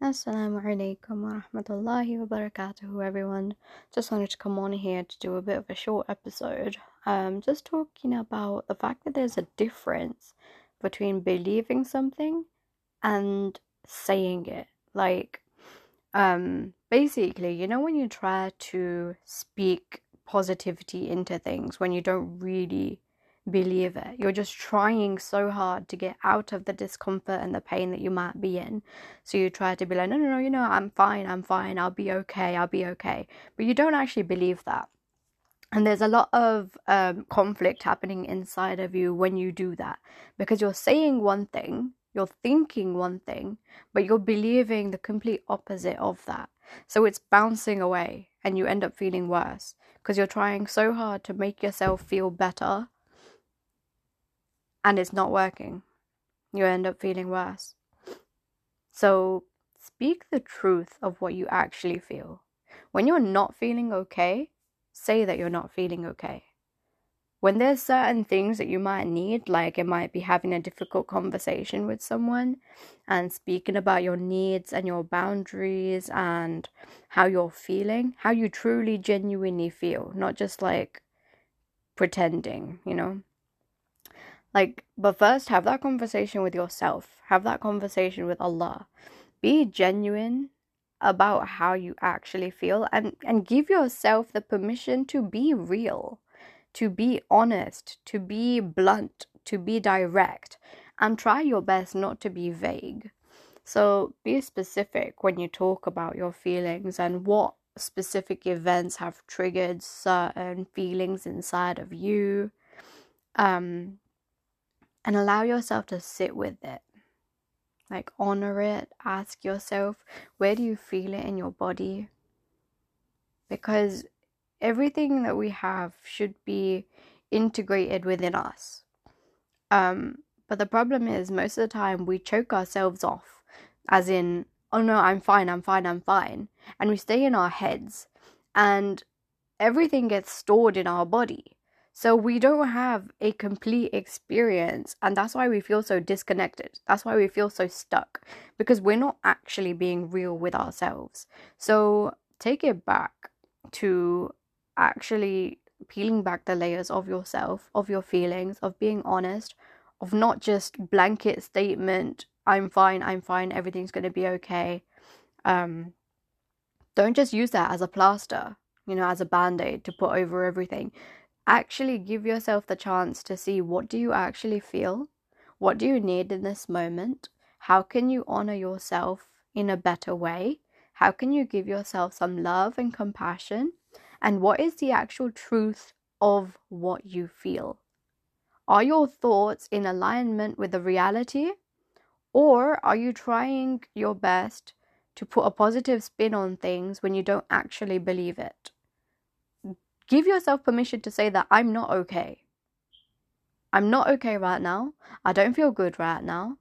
Assalamu alaikum wa rahmatullahi wa barakatuhu, everyone. Just wanted to come on here to do a bit of a short episode. Um, just talking about the fact that there's a difference between believing something and saying it. Like, um, basically, you know, when you try to speak positivity into things, when you don't really believe it. You're just trying so hard to get out of the discomfort and the pain that you might be in. So you try to be like, no, no, no, you know, I'm fine, I'm fine, I'll be okay, I'll be okay. But you don't actually believe that. And there's a lot of um, conflict happening inside of you when you do that because you're saying one thing, you're thinking one thing, but you're believing the complete opposite of that. So it's bouncing away and you end up feeling worse because you're trying so hard to make yourself feel better and it's not working. You end up feeling worse. So speak the truth of what you actually feel. When you're not feeling okay, say that you're not feeling okay. When there's certain things that you might need, like it might be having a difficult conversation with someone and speaking about your needs and your boundaries and how you're feeling, how you truly genuinely feel, not just like pretending, you know? Like, but first, have that conversation with yourself. Have that conversation with Allah. Be genuine about how you actually feel and, and give yourself the permission to be real, to be honest, to be blunt, to be direct, and try your best not to be vague. So be specific when you talk about your feelings and what specific events have triggered certain feelings inside of you. Um, and allow yourself to sit with it. Like, honor it. Ask yourself, where do you feel it in your body? Because everything that we have should be integrated within us. Um, but the problem is, most of the time, we choke ourselves off, as in, oh no, I'm fine, I'm fine, I'm fine. And we stay in our heads, and everything gets stored in our body. So we don't have a complete experience, and that's why we feel so disconnected. That's why we feel so stuck because we're not actually being real with ourselves. So take it back to actually peeling back the layers of yourself, of your feelings, of being honest, of not just blanket statement, I'm fine, I'm fine, everything's going to be okay. Um, don't just use that as a plaster, you know, as a band aid to put over everything actually give yourself the chance to see what do you actually feel? What do you need in this moment? How can you honor yourself in a better way? How can you give yourself some love and compassion? And what is the actual truth of what you feel? Are your thoughts in alignment with the reality? Or are you trying your best to put a positive spin on things when you don't actually believe it Give yourself permission to say that I'm not okay. I'm not okay right now. I don't feel good right now.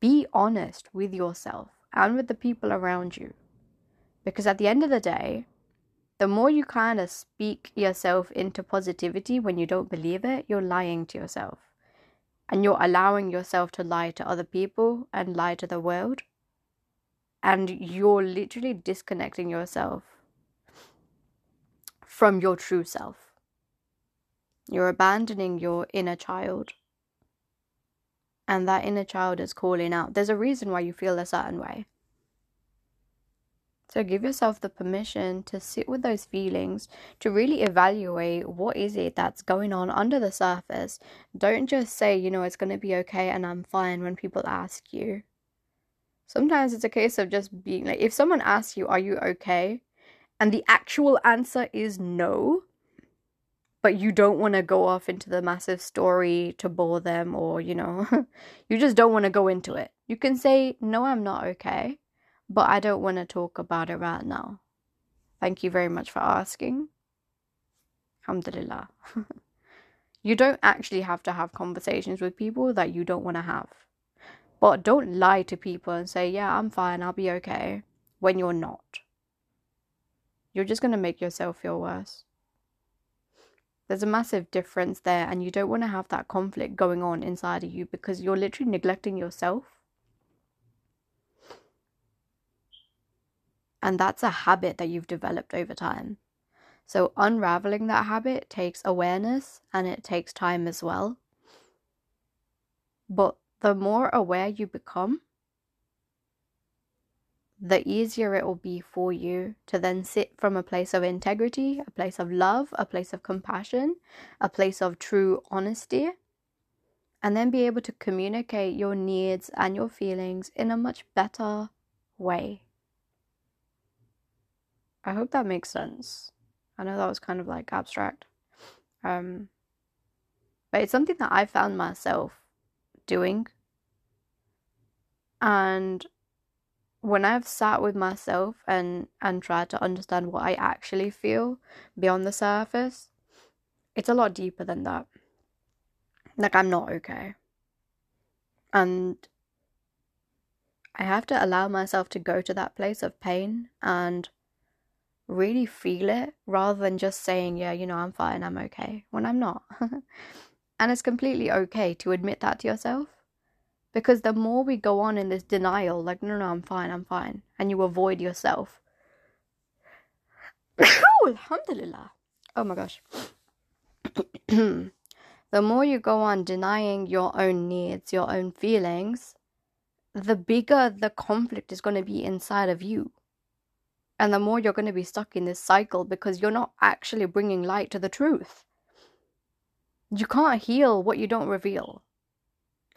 Be honest with yourself and with the people around you. Because at the end of the day, the more you kind of speak yourself into positivity when you don't believe it, you're lying to yourself. And you're allowing yourself to lie to other people and lie to the world. And you're literally disconnecting yourself from your true self. You're abandoning your inner child. And that inner child is calling out. There's a reason why you feel a certain way. So give yourself the permission to sit with those feelings, to really evaluate what is it that's going on under the surface. Don't just say, you know, it's going to be okay and I'm fine when people ask you. Sometimes it's a case of just being like, if someone asks you, are you okay? And the actual answer is no, but you don't want to go off into the massive story to bore them, or you know, you just don't want to go into it. You can say, No, I'm not okay, but I don't want to talk about it right now. Thank you very much for asking. Alhamdulillah. you don't actually have to have conversations with people that you don't want to have. But don't lie to people and say, Yeah, I'm fine, I'll be okay, when you're not you're just going to make yourself feel worse. There's a massive difference there, and you don't want to have that conflict going on inside of you because you're literally neglecting yourself. And that's a habit that you've developed over time. So, unraveling that habit takes awareness and it takes time as well. But the more aware you become, the easier it will be for you to then sit from a place of integrity, a place of love, a place of compassion, a place of true honesty, and then be able to communicate your needs and your feelings in a much better way. I hope that makes sense. I know that was kind of like abstract. Um, but it's something that I found myself doing. And when I've sat with myself and and tried to understand what I actually feel beyond the surface, it's a lot deeper than that. Like I'm not okay. And I have to allow myself to go to that place of pain and really feel it rather than just saying, yeah, you know, I'm fine, I'm okay, when I'm not. and it's completely okay to admit that to yourself because the more we go on in this denial, like, no, no, I'm fine, I'm fine, and you avoid yourself. Alhamdulillah. Oh my gosh. the more you go on denying your own needs, your own feelings, the bigger the conflict is going to be inside of you. And the more you're going to be stuck in this cycle because you're not actually bringing light to the truth. You can't heal what you don't reveal.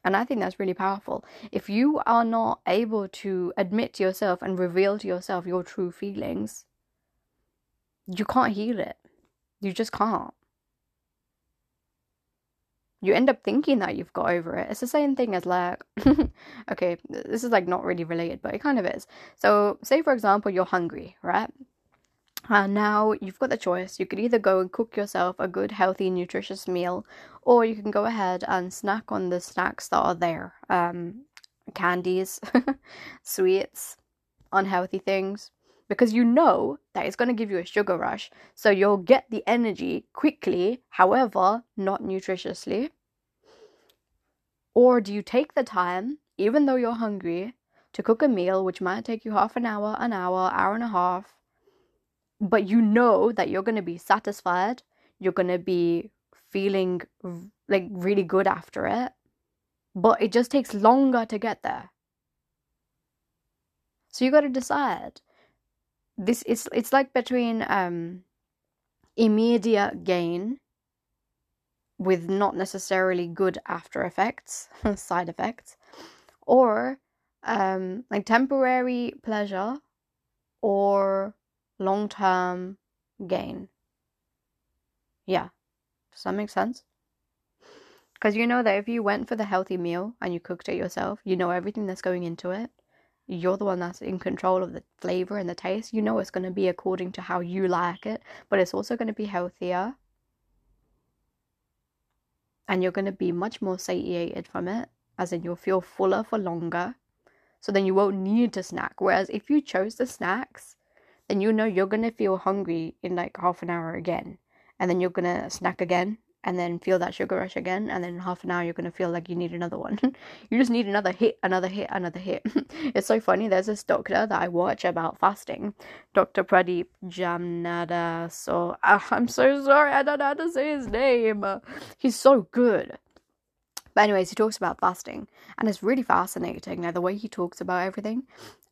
And I think that's really powerful. If you are not able to admit to yourself and reveal to yourself your true feelings, you can't heal it. You just can't. You end up thinking that you've got over it. It's the same thing as like, okay, this is like not really related, but it kind of is. So, say for example, you're hungry, right? And now you've got the choice. You could either go and cook yourself a good, healthy, nutritious meal, or you can go ahead and snack on the snacks that are there um, candies, sweets, unhealthy things, because you know that it's going to give you a sugar rush. So you'll get the energy quickly, however, not nutritiously. Or do you take the time, even though you're hungry, to cook a meal which might take you half an hour, an hour, hour and a half? But you know that you're going to be satisfied you're going to be feeling like really good after it but it just takes longer to get there. So you got to decide. This is it's like between um immediate gain with not necessarily good after effects side effects or um like temporary pleasure or long term gain. Yeah. Does that make sense? Because you know that if you went for the healthy meal and you cooked it yourself, you know everything that's going into it. You're the one that's in control of the flavor and the taste. You know it's going to be according to how you like it, but it's also going to be healthier. And you're going to be much more satiated from it, as in you'll feel fuller for longer. So then you won't need to snack. Whereas if you chose the snacks and you know you're gonna feel hungry in like half an hour again, and then you're gonna snack again, and then feel that sugar rush again, and then half an hour you're gonna feel like you need another one. you just need another hit, another hit, another hit. it's so funny. There's this doctor that I watch about fasting, Dr. Pradip Jamnada. So uh, I'm so sorry, I don't know how to say his name. he's so good. But anyways, he talks about fasting, and it's really fascinating. Now the way he talks about everything,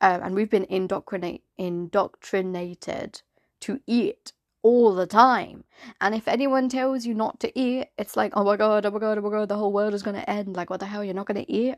uh, and we've been indoctrinate indoctrinated to eat all the time. And if anyone tells you not to eat, it's like, oh my god, oh my god, oh my god, the whole world is gonna end. Like, what the hell? You're not gonna eat?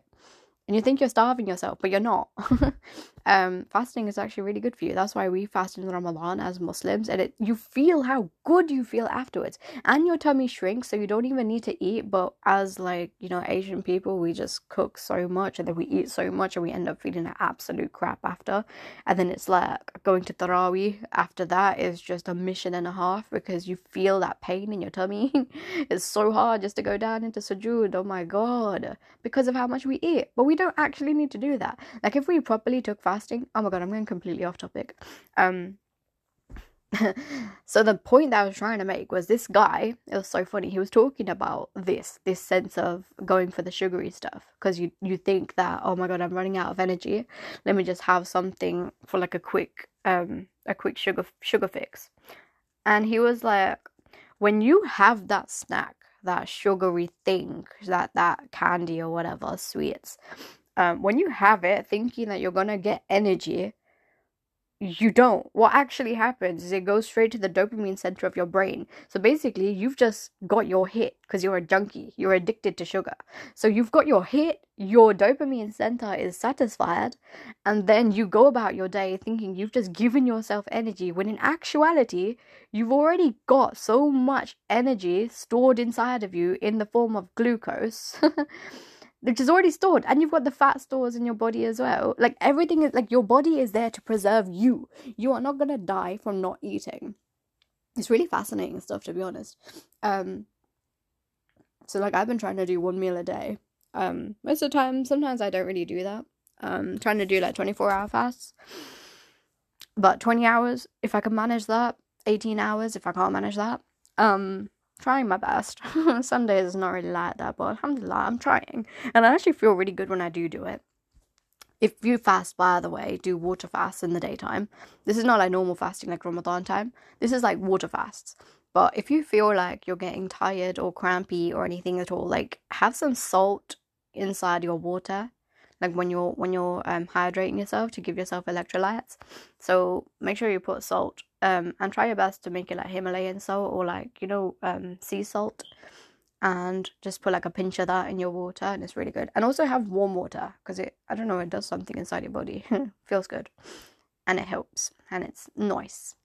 and you think you're starving yourself, but you're not. um, fasting is actually really good for you. That's why we fast in Ramadan as Muslims, and it you feel how good you feel afterwards, and your tummy shrinks, so you don't even need to eat. But as like you know Asian people, we just cook so much, and then we eat so much, and we end up feeling like absolute crap after. And then it's like going to Taraweeh after that is just a mission and a half because you feel that pain in your tummy. it's so hard just to go down into sujood. Oh my god, because of how much we eat, but we we don't actually need to do that. Like if we properly took fasting, oh my god, I'm going completely off topic. Um so the point that I was trying to make was this guy, it was so funny. He was talking about this, this sense of going for the sugary stuff because you you think that oh my god, I'm running out of energy. Let me just have something for like a quick um a quick sugar sugar fix. And he was like when you have that snack, that sugary thing, that that candy or whatever, sweets, um when you have it thinking that you're to get energy, you don't. What actually happens is it goes straight to the dopamine center of your brain. So basically, you've just got your hit because you're a junkie. You're addicted to sugar. So you've got your hit, your dopamine center is satisfied, and then you go about your day thinking you've just given yourself energy when in actuality, you've already got so much energy stored inside of you in the form of glucose. which is already stored and you've got the fat stores in your body as well. Like everything is like your body is there to preserve you. You are not going to die from not eating. It's really fascinating stuff to be honest. Um so like i've been trying to do one meal a day. Um most of the time sometimes i don't really do that. Um trying to do like 24 hour fasts. But 20 hours if i can manage that 18 hours if i can't manage that um trying my best. Some days it's not really like that, but alhamdulillah, I'm trying. And I actually feel really good when I do do it. If you fast, by the way, do water fasts in the daytime. This is not like normal fasting like Ramadan time. This is like water fasts. But if you feel like you're getting tired or crampy or anything at all, like have some salt inside your water like when you're when you're um, hydrating yourself to give yourself electrolytes. So make sure you put salt um, and try your best to make it like himalayan salt or like you know um, sea salt. And just put like a pinch of that in your water and it's really good. And also have warm water because it i don't know it does something inside your body. Feels good. And it helps and it's nice.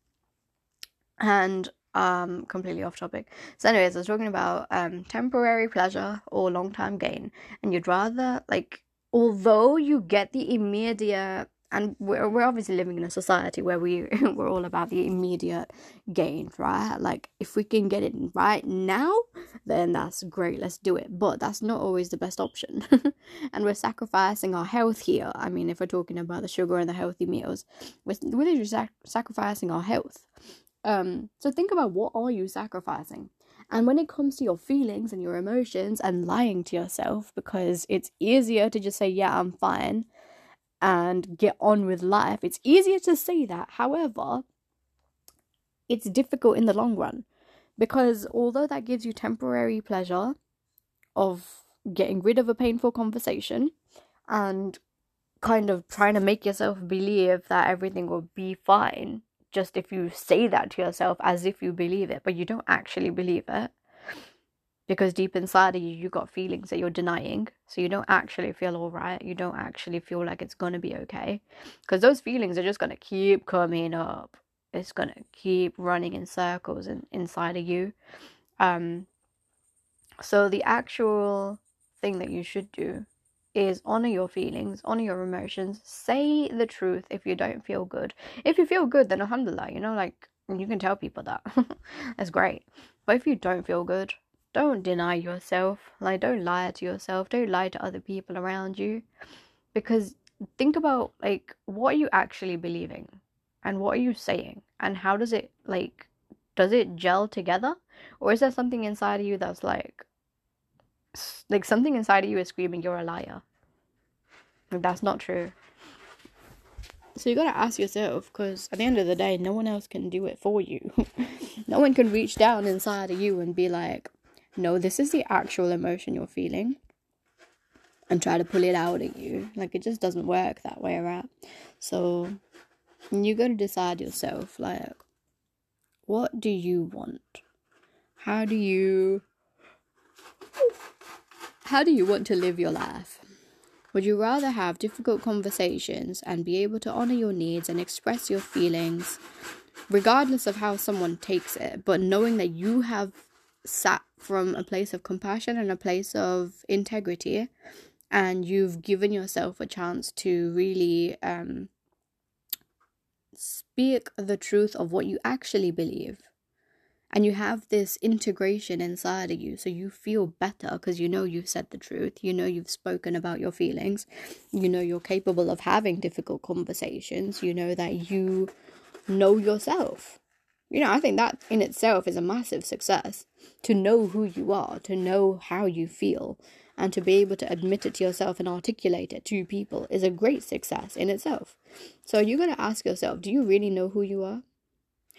And um completely off topic. So anyways i was talking about um temporary pleasure or long-term gain. And you'd rather like although you get the immediate and we're, we're obviously living in a society where we we're all about the immediate gain right? Like if we can get it right now then that's great let's do it. But that's not always the best option. And we're sacrificing our health here. I mean if we're talking about the sugar and the healthy meals we're, we're literally sac- sacrificing our health. Um so think about what are you sacrificing and when it comes to your feelings and your emotions and lying to yourself, because it's easier to just say, yeah, I'm fine and get on with life, it's easier to say that. However, it's difficult in the long run because although that gives you temporary pleasure of getting rid of a painful conversation and kind of trying to make yourself believe that everything will be fine just if you say that to yourself as if you believe it, but you don't actually believe it. Because deep inside of you, you got feelings that you're denying. So you don't actually feel all right. You don't actually feel like it's going to be okay. Because those feelings are just going to keep coming up. It's going to keep running in circles in, inside of you. Um, so the actual thing that you should do is honor your feelings, honor your emotions, say the truth if you don't feel good. If you feel good, then alhamdulillah, you know, like you can tell people that. That's great. But if you don't feel good, don't deny yourself. Like, don't lie to yourself. Don't lie to other people around you. Because think about, like, what are you actually believing? And what are you saying? And how does it, like, does it gel together? Or is there something inside of you that's like, like something inside of you is screaming you're a liar. Like that's not true. So you gotta ask yourself because at the end of the day no one else can do it for you. No one can reach down inside of you and be like no this is the actual emotion you're feeling and try to pull it out of you. Like it just doesn't work that way right so you gotta decide yourself like what do you want? How do you how do you want to live your life? Would you rather have difficult conversations and be able to honor your needs and express your feelings, regardless of how someone takes it, but knowing that you have sat from a place of compassion and a place of integrity and you've given yourself a chance to really um, speak the truth of what you actually believe? And you have this integration inside of you so you feel better because you know you've said the truth you know you've spoken about your feelings you know you're capable of having difficult conversations you know that you know yourself You know, I think that in itself is a massive success. To know who you are, to know how you feel, and to be able to admit it to yourself and articulate it to people is a great success in itself. So you got to ask yourself do you really know who you are?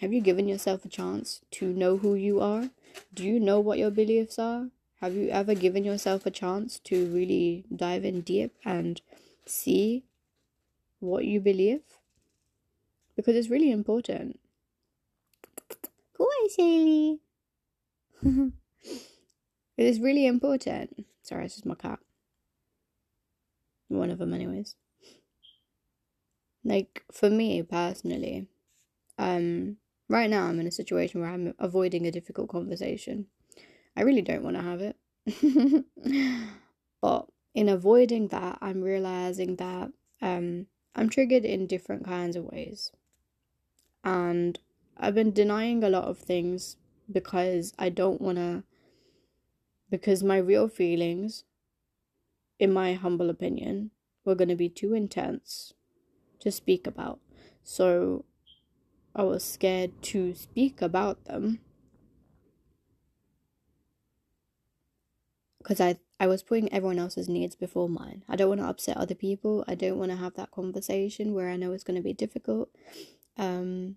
Have you given yourself a chance to know who you are? Do you know what your beliefs are? Have you ever given yourself a chance to really dive in deep and see what you believe? Because it's really important. Go away, Shaley. it is really important. Sorry, this is my cat. One of them, anyways. Like, for me personally, um, right now I'm in a situation where I'm avoiding a difficult conversation. I really don't want to have it. but in avoiding that, I'm realizing that um, I'm triggered in different kinds of ways. And I've been denying a lot of things because I don't want to, because my real feelings, in my humble opinion, were going to be too intense to speak about. So I was scared to speak about them because I I was putting everyone else's needs before mine. I don't want to upset other people. I don't want to have that conversation where I know it's going to be difficult. Um,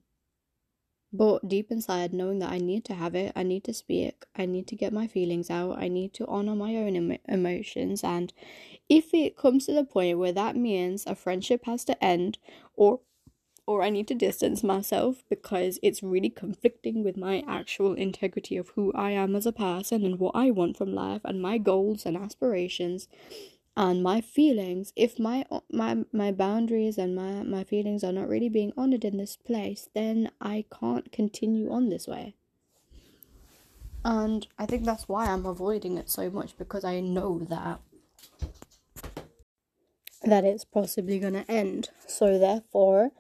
but deep inside, knowing that I need to have it, I need to speak, I need to get my feelings out, I need to honor my own em- emotions. And if it comes to the point where that means a friendship has to end or or I need to distance myself because it's really conflicting with my actual integrity of who I am as a person and what I want from life and my goals and aspirations and my feelings. If my my my boundaries and my my feelings are not really being honored in this place then I can't continue on this way. And I think that's why I'm avoiding it so much because I know that that it's possibly going to end. So therefore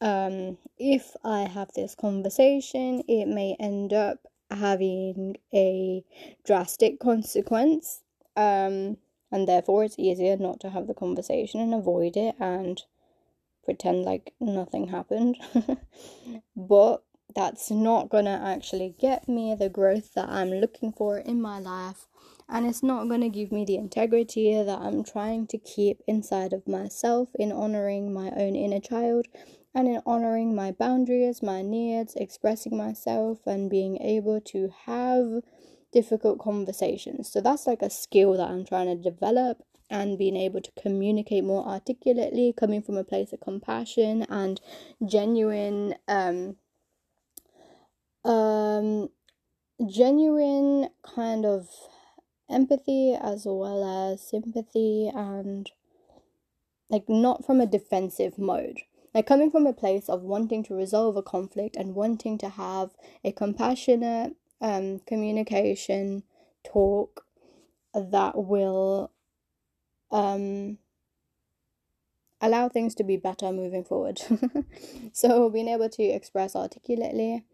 um, if I have this conversation, it may end up having a drastic consequence. Um, and therefore, it's easier not to have the conversation and avoid it and pretend like nothing happened. but that's not gonna actually get me the growth that I'm looking for in my life, and it's not gonna give me the integrity that I'm trying to keep inside of myself in honoring my own inner child and in honoring my boundaries, my needs, expressing myself, and being able to have difficult conversations. So that's like a skill that I'm trying to develop and being able to communicate more articulately, coming from a place of compassion and genuine um um genuine kind of empathy as well as sympathy and like not from a defensive mode like coming from a place of wanting to resolve a conflict and wanting to have a compassionate um, communication talk that will um, allow things to be better moving forward. so being able to express articulately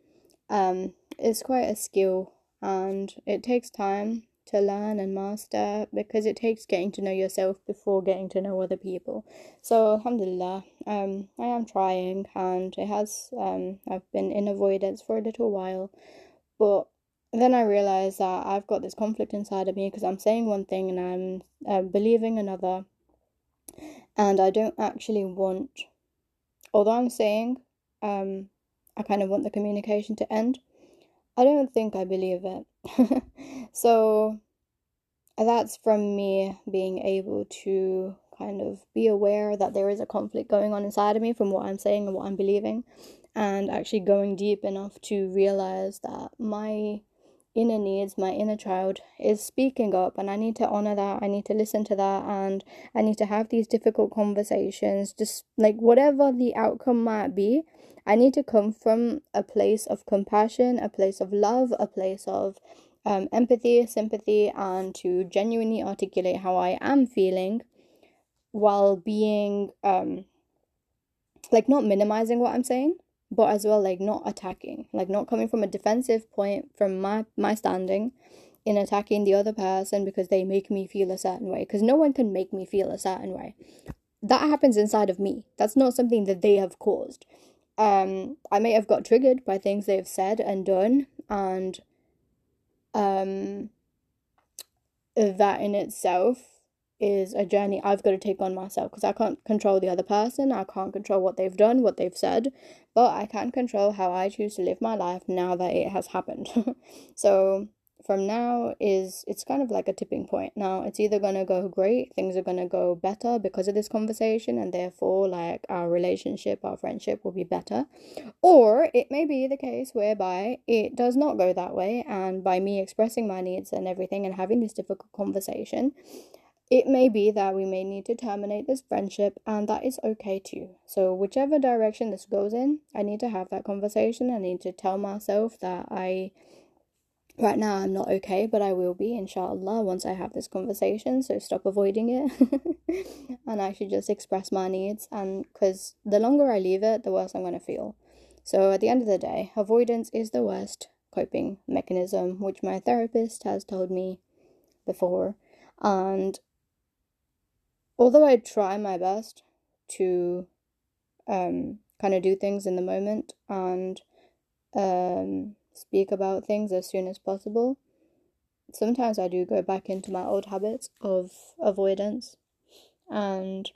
um, is quite a skill and it takes time to learn and master because it takes getting to know yourself before getting to know other people. So alhamdulillah, um, I am trying and it has um I've been in avoidance for a little while, but then I realized that I've got this conflict inside of me because I'm saying one thing and I'm uh, believing another, and I don't actually want. Although I'm saying, um, I kind of want the communication to end. I don't think I believe it. so that's from me being able to kind of be aware that there is a conflict going on inside of me from what I'm saying and what I'm believing, and actually going deep enough to realize that my inner needs, my inner child is speaking up, and I need to honor that. I need to listen to that, and I need to have these difficult conversations, just like whatever the outcome might be. I need to come from a place of compassion, a place of love, a place of um, empathy, sympathy, and to genuinely articulate how I am feeling while being um, like not minimizing what I'm saying, but as well like not attacking, like not coming from a defensive point from my my standing in attacking the other person because they make me feel a certain way because no one can make me feel a certain way. That happens inside of me. That's not something that they have caused um, I may have got triggered by things they've said and done, and um, that in itself is a journey I've got to take on myself because I can't control the other person. I can't control what they've done, what they've said, but I can control how I choose to live my life now that it has happened. so from now is it's kind of like a tipping point. Now it's either gonna go great, things are gonna go better because of this conversation, and therefore like our relationship, our friendship will be better. Or it may be the case whereby it does not go that way, and by me expressing my needs and everything and having this difficult conversation, it may be that we may need to terminate this friendship, and that is okay too. So, whichever direction this goes in, I need to have that conversation. I need to tell myself that I right now I'm not okay, but I will be, inshallah, once I have this conversation. So stop avoiding it. and I should just express my needs. And because the longer I leave it, the worse I'm going to feel. So at the end of the day, avoidance is the worst coping mechanism, which my therapist has told me before. And although I try my best to um, kind of do things in the moment and um, speak about things as soon as possible. Sometimes I do go back into my old habits of avoidance, and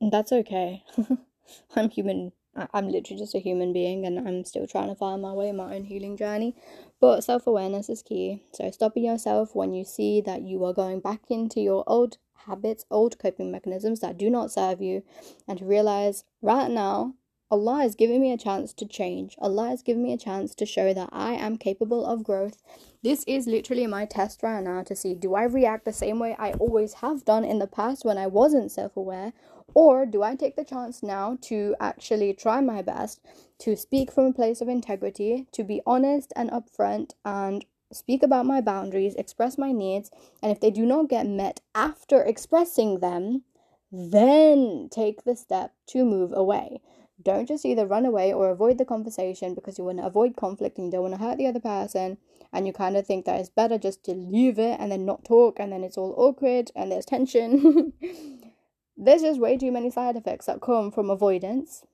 that's okay. I'm human. I'm literally just a human being, and I'm still trying to find my way in my own healing journey. But self awareness is key. So, stopping yourself when you see that you are going back into your old habits, old coping mechanisms that do not serve you, and to realize right now Allah has given me a chance to change. Allah has given me a chance to show that I am capable of growth. This is literally my test right now to see do I react the same way I always have done in the past when I wasn't self aware, or do I take the chance now to actually try my best to speak from a place of integrity, to be honest and upfront, and speak about my boundaries, express my needs, and if they do not get met after expressing them, then take the step to move away. Don't just either run away or avoid the conversation because you want to avoid conflict and you don't want to hurt the other person and you kind of think that it's better just to leave it and then not talk and then it's all awkward and there's tension. there's just way too many side effects that come from avoidance.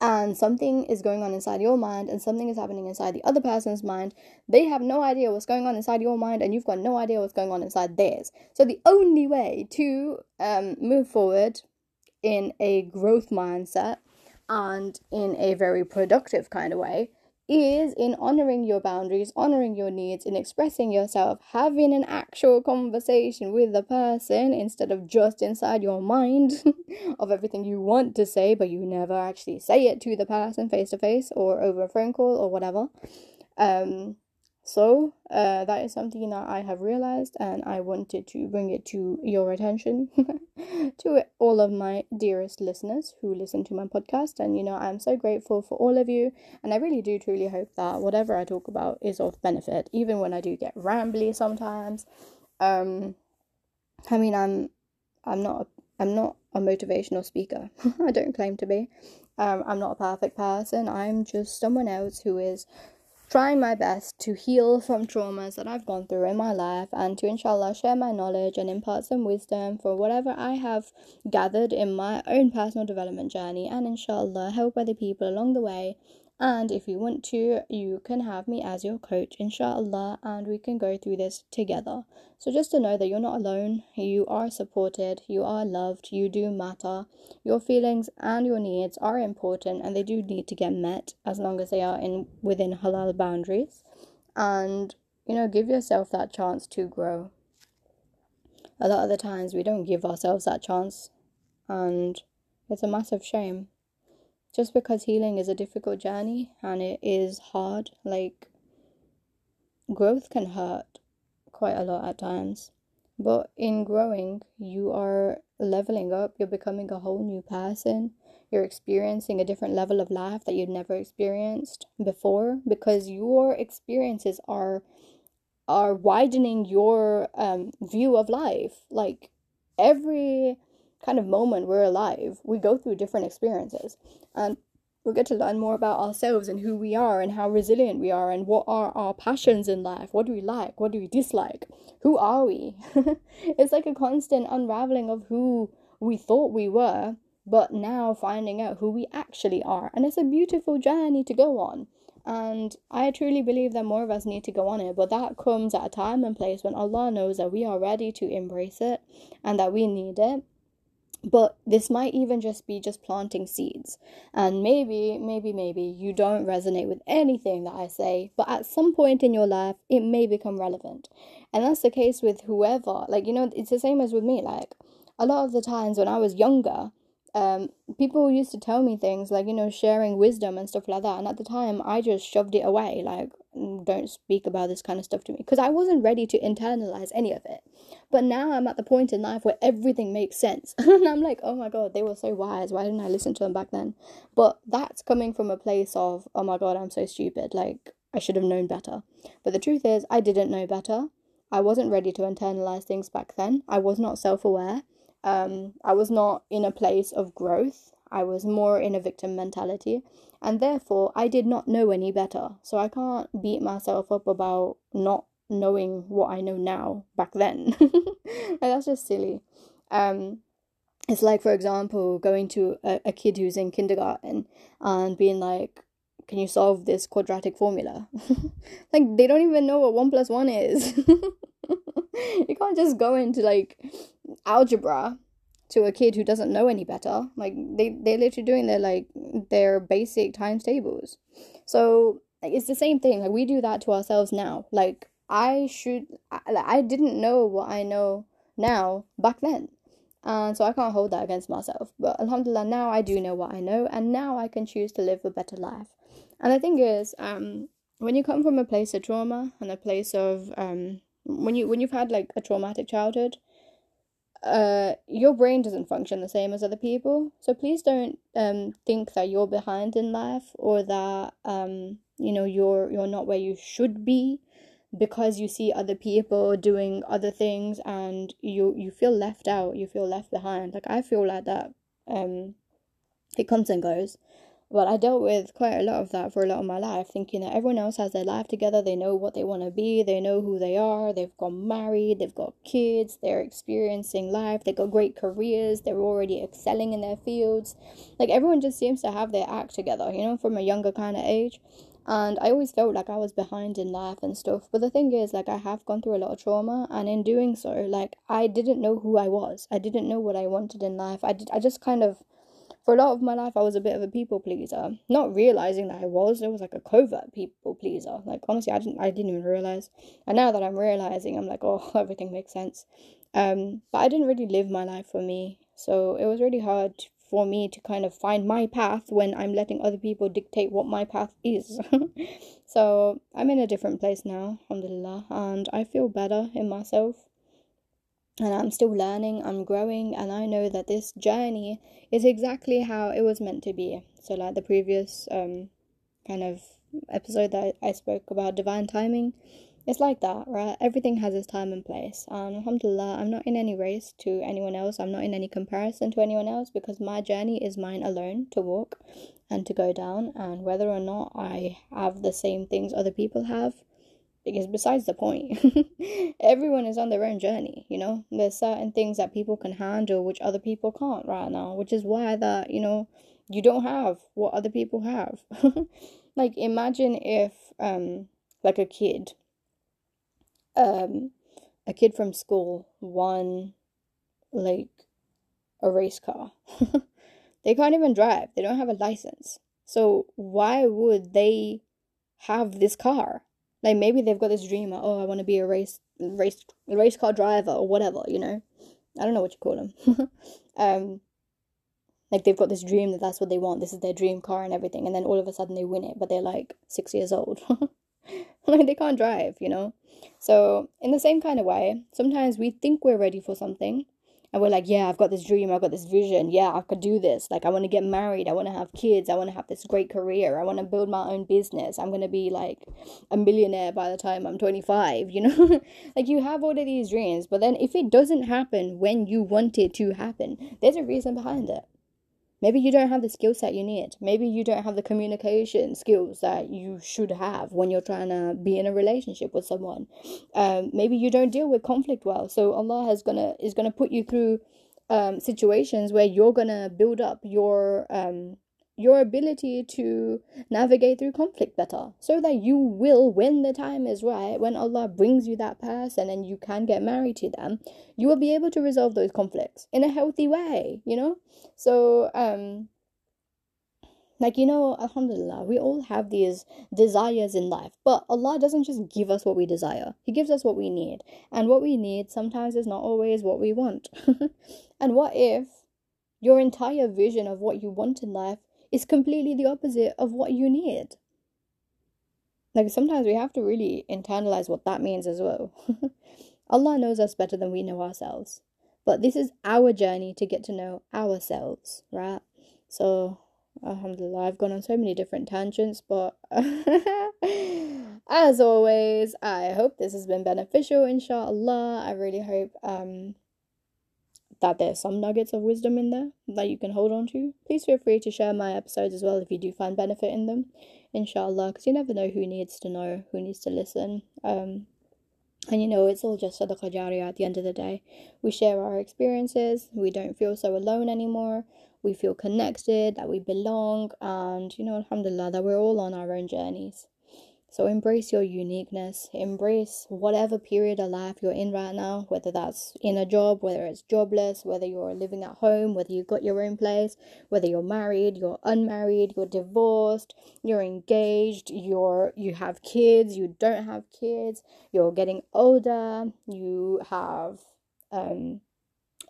And something is going on inside your mind, and something is happening inside the other person's mind. They have no idea what's going on inside your mind, and you've got no idea what's going on inside theirs. So, the only way to um, move forward in a growth mindset and in a very productive kind of way is in honoring your boundaries, honoring your needs, in expressing yourself, having an actual conversation with the person instead of just inside your mind of everything you want to say, but you never actually say it to the person face to face or over a phone call or whatever. Um, so, uh, that is something that I have realized, and I wanted to bring it to your attention, to all of my dearest listeners who listen to my podcast. And, you know, I'm so grateful for all of you, and I really do truly hope that whatever I talk about is of benefit, even when I do get rambly sometimes. Um, I mean, I'm, I'm not, I'm not a motivational speaker. I don't claim to be. Um, I'm not a perfect person. I'm just someone else who is trying my best to heal from traumas that I've gone through in my life and to inshallah share my knowledge and impart some wisdom for whatever I have gathered in my own personal development journey. And inshallah help other people along the way and if you want to, you can have me as your coach, inshallah, and we can go through this together. So, just to know that you're not alone, you are supported, you are loved, you do matter. Your feelings and your needs are important and they do need to get met as long as they are in within halal boundaries. And you know, give yourself that chance to grow. A lot of the times we don't give ourselves that chance, and it's a massive shame just because healing is a difficult journey and it is hard, like growth can hurt quite a lot at times. But in growing, you are leveling up, you're becoming a whole new person. You're experiencing a different level of life that you've never experienced before because your experiences are are widening your um, view of life. Like every kind of moment we're alive, we go through different experiences. And we get to learn more about ourselves and who we are and how resilient we are and what are our passions in life. What do we like? What do we dislike? Who are we? it's like a constant unraveling of who we thought we were but now finding out who we actually are. And it's a beautiful journey to go on. And I truly believe that more of us need to go on it, but that comes at a time and place when Allah knows that we are ready to embrace it and that we need it but this might even just be just planting seeds. And maybe maybe maybe you don't resonate with anything that i say but at some point in your life it may become relevant. And that's the case with whoever like you know it's the same as with me like a lot of the times when i was younger um, people used to tell me things like you know sharing wisdom and stuff like that. And at the time i just shoved it away like don't speak about this kind of stuff to me because i wasn't ready to internalize any of it. But now i'm at the point in life where everything makes sense. And i'm like oh my god they were so wise. Why didn't i listen to them back then? But that's coming from a place of oh my god i'm so stupid. Like i should have known better. But the truth is i didn't know better. I wasn't ready to internalize things back then. I was not self-aware. Um, I was not in a place of growth. I was more in a victim mentality, and therefore I did not know any better. So I can't beat myself up about not knowing what I know now back then. that's just silly. Um, it's like, for example, going to a, a kid who's in kindergarten and being like, can you solve this quadratic formula? like, they don't even know what one plus one is. you can't just go into like algebra to a kid who doesn't know any better. Like they they're literally doing their like their basic times tables. So like, it's the same thing. Like we do that to ourselves now. Like I should I, I didn't know what I know now back then. And so I can't hold that against myself. But alhamdulillah now I do know what I know and now I can choose to live a better life. And the thing is, um when you come from a place of trauma and a place of um when you when you've had like a traumatic childhood, uh, your brain doesn't function the same as other people. So please don't um think that you're behind in life or that um you know you're you're not where you should be because you see other people doing other things and you you feel left out, you feel left behind. Like I feel like that um it comes and goes. But I dealt with quite a lot of that for a lot of my life, thinking that everyone else has their life together, they know what they want to be, they know who they are, they've got married, they've got kids, they're experiencing life, they've got great careers, they're already excelling in their fields. Like everyone just seems to have their act together, you know, from a younger kind of age. And I always felt like I was behind in life and stuff. But the thing is, like, I have gone through a lot of trauma, and in doing so, like, I didn't know who I was. I didn't know what I wanted in life. I did. I just kind of for a lot of my life, I was a bit of a people pleaser, not realizing that I was. It was like a covert people pleaser. Like honestly, I didn't, I didn't even realize. And now that I'm realizing, I'm like, oh, everything makes sense. Um, but I didn't really live my life for me, so it was really hard for me to kind of find my path when I'm letting other people dictate what my path is. so I'm in a different place now, alhamdulillah, and I feel better in myself and I'm still learning, I'm growing, and I know that this journey is exactly how it was meant to be. So, like the previous um, kind of episode that I spoke about divine timing, it's like that, right? Everything has its time and place. And alhamdulillah, I'm not in any race to anyone else, I'm not in any comparison to anyone else because my journey is mine alone to walk and to go down. And whether or not I have the same things other people have, because besides the point everyone is on their own journey you know? There's certain things that people can handle which other people can't right now which is why that you know you don't have what other people have. Like imagine if um like a kid um a kid from school won like a race car. They can't even drive. They don't have a license. So why would they have this car like maybe they've got this dream, oh, I want to be a race race race car driver or whatever, you know. I don't know what you call them. um, like they've got this dream that that's what they want. This is their dream car and everything, and then all of a sudden they win it, but they're like six years old. like they can't drive, you know. So in the same kind of way, sometimes we think we're ready for something, and we're like, yeah, I've got this dream, I've got this vision, yeah, I could do this. Like, I want to get married, I want to have kids, I want to have this great career, I want to build my own business, I'm going to be like a millionaire by the time I'm 25, you know? like, you have all of these dreams, but then if it doesn't happen when you want it to happen, there's a reason behind it. Maybe you don't have the skill set you need. Maybe you don't have the communication skills that you should have when you're trying to be in a relationship with someone. Um, maybe you don't deal with conflict well. So Allah has gonna is gonna put you through um, situations where you're gonna build up your um, your ability to navigate through conflict better so that you will when the time is right when allah brings you that person and you can get married to them you will be able to resolve those conflicts in a healthy way you know? So um like you know alhamdulillah we all have these desires in life but allah doesn't just give us what we desire. He gives us what we need. And what we need sometimes is not always what we want. And what if your entire vision of what you want in life is completely the opposite of what you need. Like sometimes we have to really internalize what that means as well. Allah knows us better than we know ourselves. But this is our journey to get to know ourselves, right? So, alhamdulillah, I've gone on so many different tangents, but as always, I hope this has been beneficial, inshallah. I really hope um that there's some nuggets of wisdom in there that you can hold on to. Please feel free to share my episodes as well if you do find benefit in them, inshallah, because you never know who needs to know, who needs to listen. Um, and you know, it's all just sadaqah jariyah at the end of the day. We share our experiences, we don't feel so alone anymore, we feel connected, that we belong, and you know, alhamdulillah, that we're all on our own journeys. So embrace your uniqueness, embrace whatever period of life you're in right now, whether that's in a job, whether it's jobless, whether you're living at home, whether you've got your own place, whether you're married, you're unmarried, you're divorced, you're engaged, you're you have kids, you don't have kids, you're getting older, you have um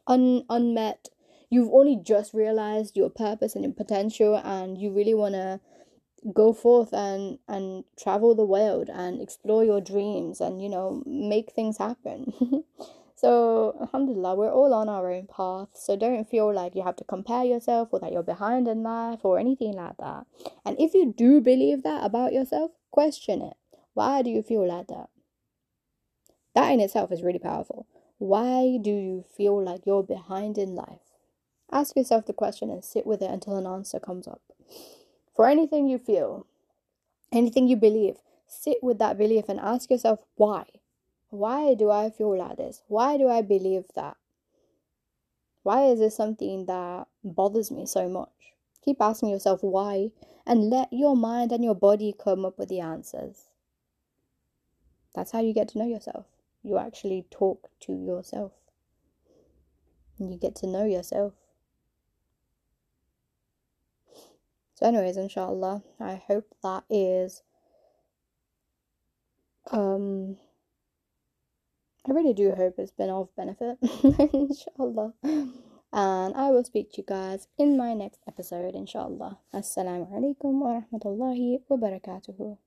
un unmet you've only just realized your purpose and your potential and you really want to go forth and and travel the world and explore your dreams and you know make things happen. So alhamdulillah we're all on our own path. So don't feel like you have to compare yourself or that you're behind in life or anything like that. And if you do believe that about yourself question it. Why do you feel like that? That in itself is really powerful. Why do you feel like you're behind in life? Ask yourself the question and sit with it until an answer comes up for anything you feel, anything you believe, sit with that belief and ask yourself why. Why do I feel like this? Why do I believe that? Why is this something that bothers me so much? Keep asking yourself why and let your mind and your body come up with the answers. That's how you get to know yourself. You actually talk to yourself. And You get to know yourself. So, anyways, inshallah, I hope that is. Um, I really do hope it's been of benefit, inshallah. And I will speak to you guys in my next episode, inshallah. Assalamu alaikum wa rahmatullahi wa barakatuhu.